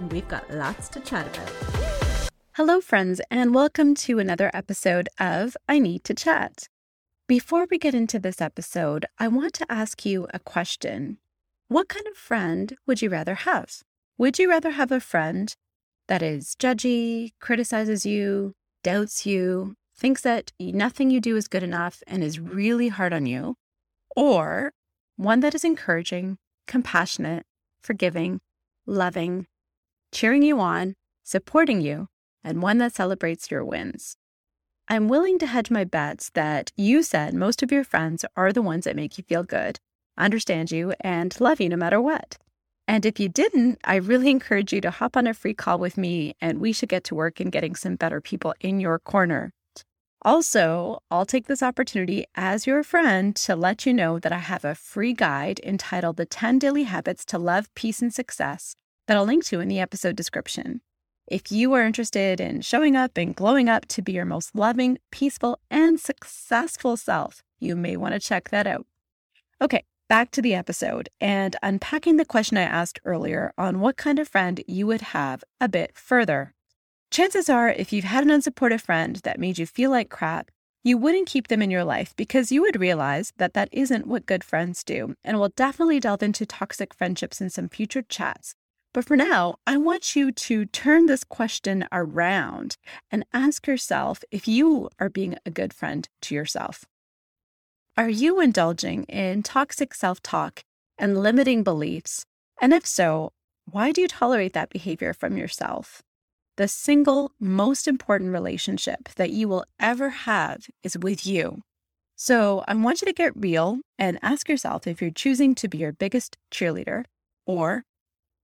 and we've got lots to chat about. Hello, friends, and welcome to another episode of Anita Chat. Before we get into this episode, I want to ask you a question. What kind of friend would you rather have? Would you rather have a friend that is judgy, criticizes you, doubts you, thinks that nothing you do is good enough, and is really hard on you? Or one that is encouraging, compassionate, forgiving, loving, cheering you on, supporting you, and one that celebrates your wins. I'm willing to hedge my bets that you said most of your friends are the ones that make you feel good, understand you, and love you no matter what. And if you didn't, I really encourage you to hop on a free call with me and we should get to work in getting some better people in your corner. Also, I'll take this opportunity as your friend to let you know that I have a free guide entitled The 10 Daily Habits to Love, Peace, and Success that I'll link to in the episode description. If you are interested in showing up and glowing up to be your most loving, peaceful, and successful self, you may want to check that out. Okay, back to the episode and unpacking the question I asked earlier on what kind of friend you would have a bit further. Chances are, if you've had an unsupportive friend that made you feel like crap, you wouldn't keep them in your life because you would realize that that isn't what good friends do. And we'll definitely delve into toxic friendships in some future chats. But for now, I want you to turn this question around and ask yourself if you are being a good friend to yourself. Are you indulging in toxic self talk and limiting beliefs? And if so, why do you tolerate that behavior from yourself? The single most important relationship that you will ever have is with you. So I want you to get real and ask yourself if you're choosing to be your biggest cheerleader or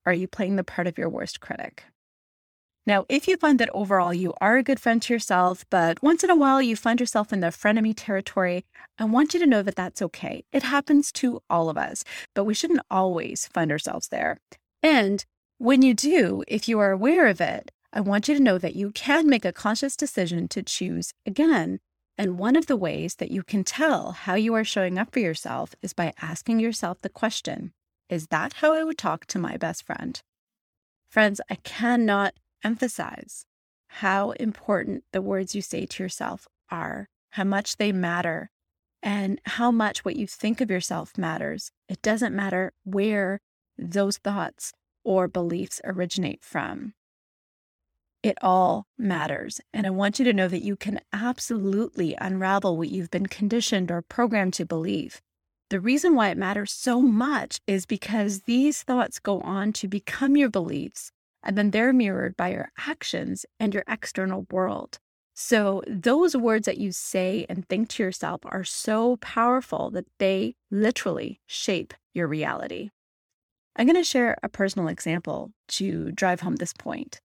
are you playing the part of your worst critic? Now, if you find that overall you are a good friend to yourself, but once in a while you find yourself in the frenemy territory, I want you to know that that's okay. It happens to all of us, but we shouldn't always find ourselves there. And when you do, if you are aware of it, I want you to know that you can make a conscious decision to choose again. And one of the ways that you can tell how you are showing up for yourself is by asking yourself the question is that how I would talk to my best friend? Friends, I cannot emphasize how important the words you say to yourself are, how much they matter, and how much what you think of yourself matters. It doesn't matter where those thoughts or beliefs originate from. It all matters. And I want you to know that you can absolutely unravel what you've been conditioned or programmed to believe. The reason why it matters so much is because these thoughts go on to become your beliefs, and then they're mirrored by your actions and your external world. So, those words that you say and think to yourself are so powerful that they literally shape your reality. I'm going to share a personal example to drive home this point.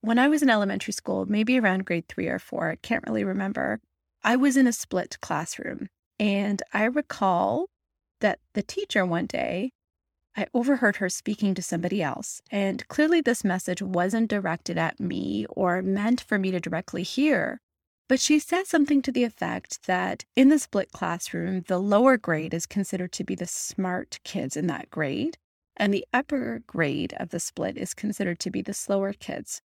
When I was in elementary school, maybe around grade three or four, I can't really remember, I was in a split classroom. And I recall that the teacher one day, I overheard her speaking to somebody else. And clearly, this message wasn't directed at me or meant for me to directly hear. But she said something to the effect that in the split classroom, the lower grade is considered to be the smart kids in that grade, and the upper grade of the split is considered to be the slower kids.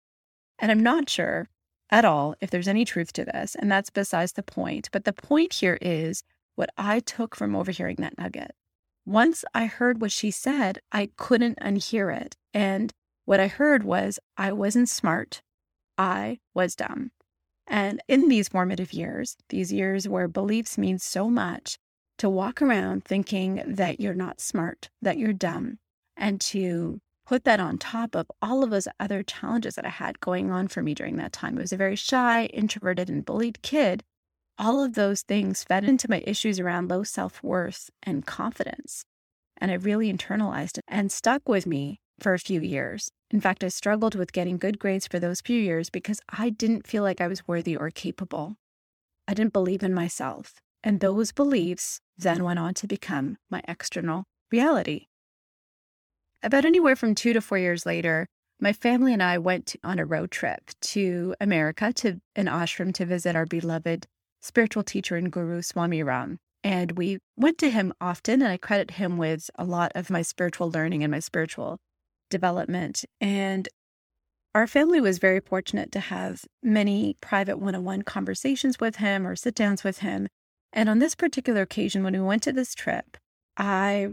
And I'm not sure at all if there's any truth to this, and that's besides the point. But the point here is what I took from overhearing that nugget. Once I heard what she said, I couldn't unhear it. And what I heard was I wasn't smart, I was dumb. And in these formative years, these years where beliefs mean so much, to walk around thinking that you're not smart, that you're dumb, and to put that on top of all of those other challenges that I had going on for me during that time. I was a very shy, introverted, and bullied kid all of those things fed into my issues around low self worth and confidence. And I really internalized it and stuck with me for a few years. In fact, I struggled with getting good grades for those few years because I didn't feel like I was worthy or capable. I didn't believe in myself. And those beliefs then went on to become my external reality. About anywhere from two to four years later, my family and I went on a road trip to America to an ashram to visit our beloved spiritual teacher and guru Swami Ram. And we went to him often, and I credit him with a lot of my spiritual learning and my spiritual development. And our family was very fortunate to have many private one on one conversations with him or sit downs with him. And on this particular occasion, when we went to this trip, I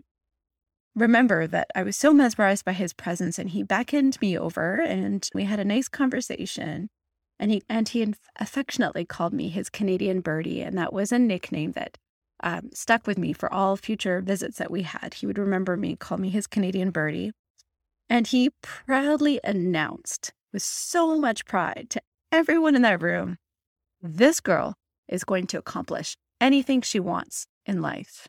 remember that I was so mesmerized by his presence and he beckoned me over and we had a nice conversation. And he and he affectionately called me his Canadian birdie, and that was a nickname that um, stuck with me for all future visits that we had. He would remember me, call me his Canadian birdie. And he proudly announced with so much pride to everyone in that room this girl is going to accomplish anything she wants in life.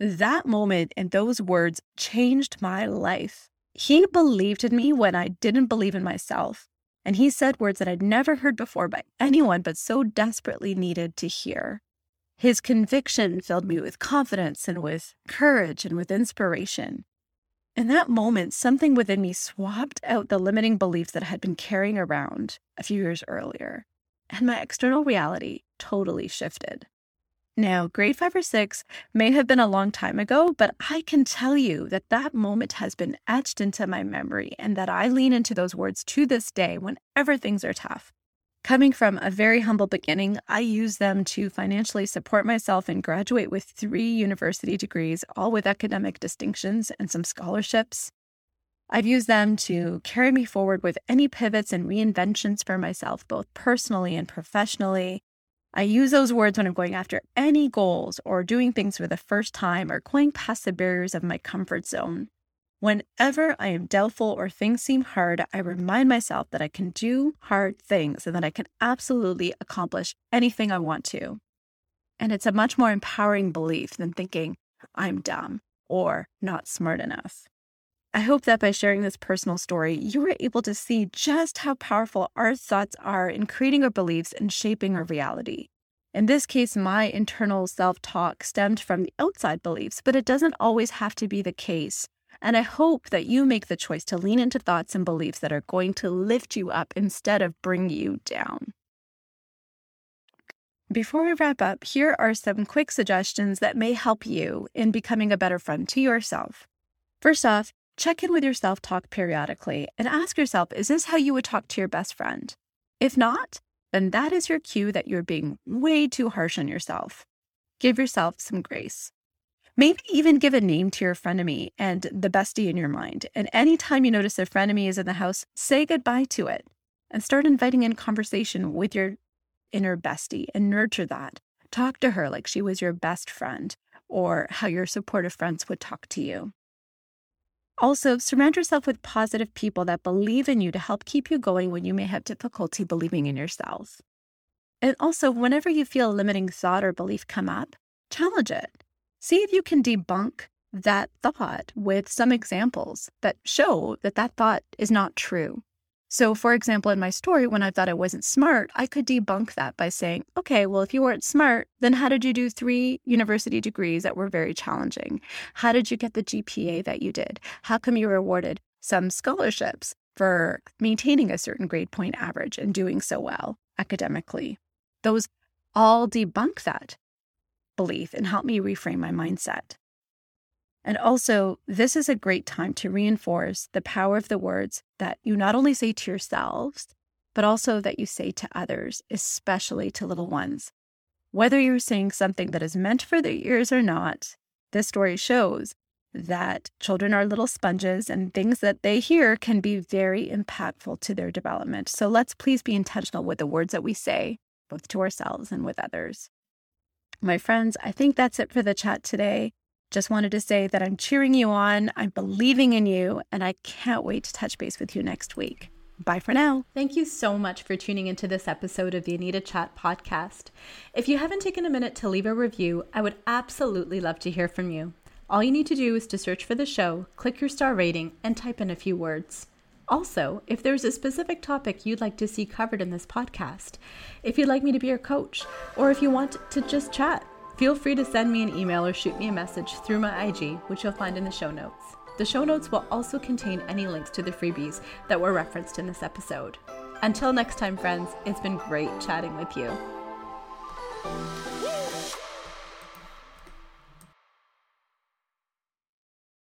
That moment and those words changed my life. He believed in me when I didn't believe in myself. And he said words that I'd never heard before by anyone, but so desperately needed to hear. His conviction filled me with confidence and with courage and with inspiration. In that moment, something within me swapped out the limiting beliefs that I had been carrying around a few years earlier, and my external reality totally shifted. Now, grade five or six may have been a long time ago, but I can tell you that that moment has been etched into my memory and that I lean into those words to this day whenever things are tough. Coming from a very humble beginning, I use them to financially support myself and graduate with three university degrees, all with academic distinctions and some scholarships. I've used them to carry me forward with any pivots and reinventions for myself, both personally and professionally. I use those words when I'm going after any goals or doing things for the first time or going past the barriers of my comfort zone. Whenever I am doubtful or things seem hard, I remind myself that I can do hard things and that I can absolutely accomplish anything I want to. And it's a much more empowering belief than thinking I'm dumb or not smart enough. I hope that by sharing this personal story, you were able to see just how powerful our thoughts are in creating our beliefs and shaping our reality. In this case, my internal self talk stemmed from the outside beliefs, but it doesn't always have to be the case. And I hope that you make the choice to lean into thoughts and beliefs that are going to lift you up instead of bring you down. Before we wrap up, here are some quick suggestions that may help you in becoming a better friend to yourself. First off, Check in with your self talk periodically and ask yourself is this how you would talk to your best friend? If not, then that is your cue that you're being way too harsh on yourself. Give yourself some grace. Maybe even give a name to your frenemy and the bestie in your mind. And anytime you notice a frenemy is in the house, say goodbye to it and start inviting in conversation with your inner bestie and nurture that. Talk to her like she was your best friend or how your supportive friends would talk to you. Also, surround yourself with positive people that believe in you to help keep you going when you may have difficulty believing in yourself. And also, whenever you feel a limiting thought or belief come up, challenge it. See if you can debunk that thought with some examples that show that that thought is not true. So, for example, in my story, when I thought I wasn't smart, I could debunk that by saying, okay, well, if you weren't smart, then how did you do three university degrees that were very challenging? How did you get the GPA that you did? How come you were awarded some scholarships for maintaining a certain grade point average and doing so well academically? Those all debunk that belief and help me reframe my mindset. And also, this is a great time to reinforce the power of the words that you not only say to yourselves, but also that you say to others, especially to little ones. Whether you're saying something that is meant for their ears or not, this story shows that children are little sponges and things that they hear can be very impactful to their development. So let's please be intentional with the words that we say, both to ourselves and with others. My friends, I think that's it for the chat today. Just wanted to say that I'm cheering you on, I'm believing in you, and I can't wait to touch base with you next week. Bye for now. Thank you so much for tuning into this episode of the Anita Chat podcast. If you haven't taken a minute to leave a review, I would absolutely love to hear from you. All you need to do is to search for the show, click your star rating, and type in a few words. Also, if there's a specific topic you'd like to see covered in this podcast, if you'd like me to be your coach, or if you want to just chat, feel free to send me an email or shoot me a message through my IG, which you'll find in the show notes. The show notes will also contain any links to the freebies that were referenced in this episode. Until next time, friends, it's been great chatting with you.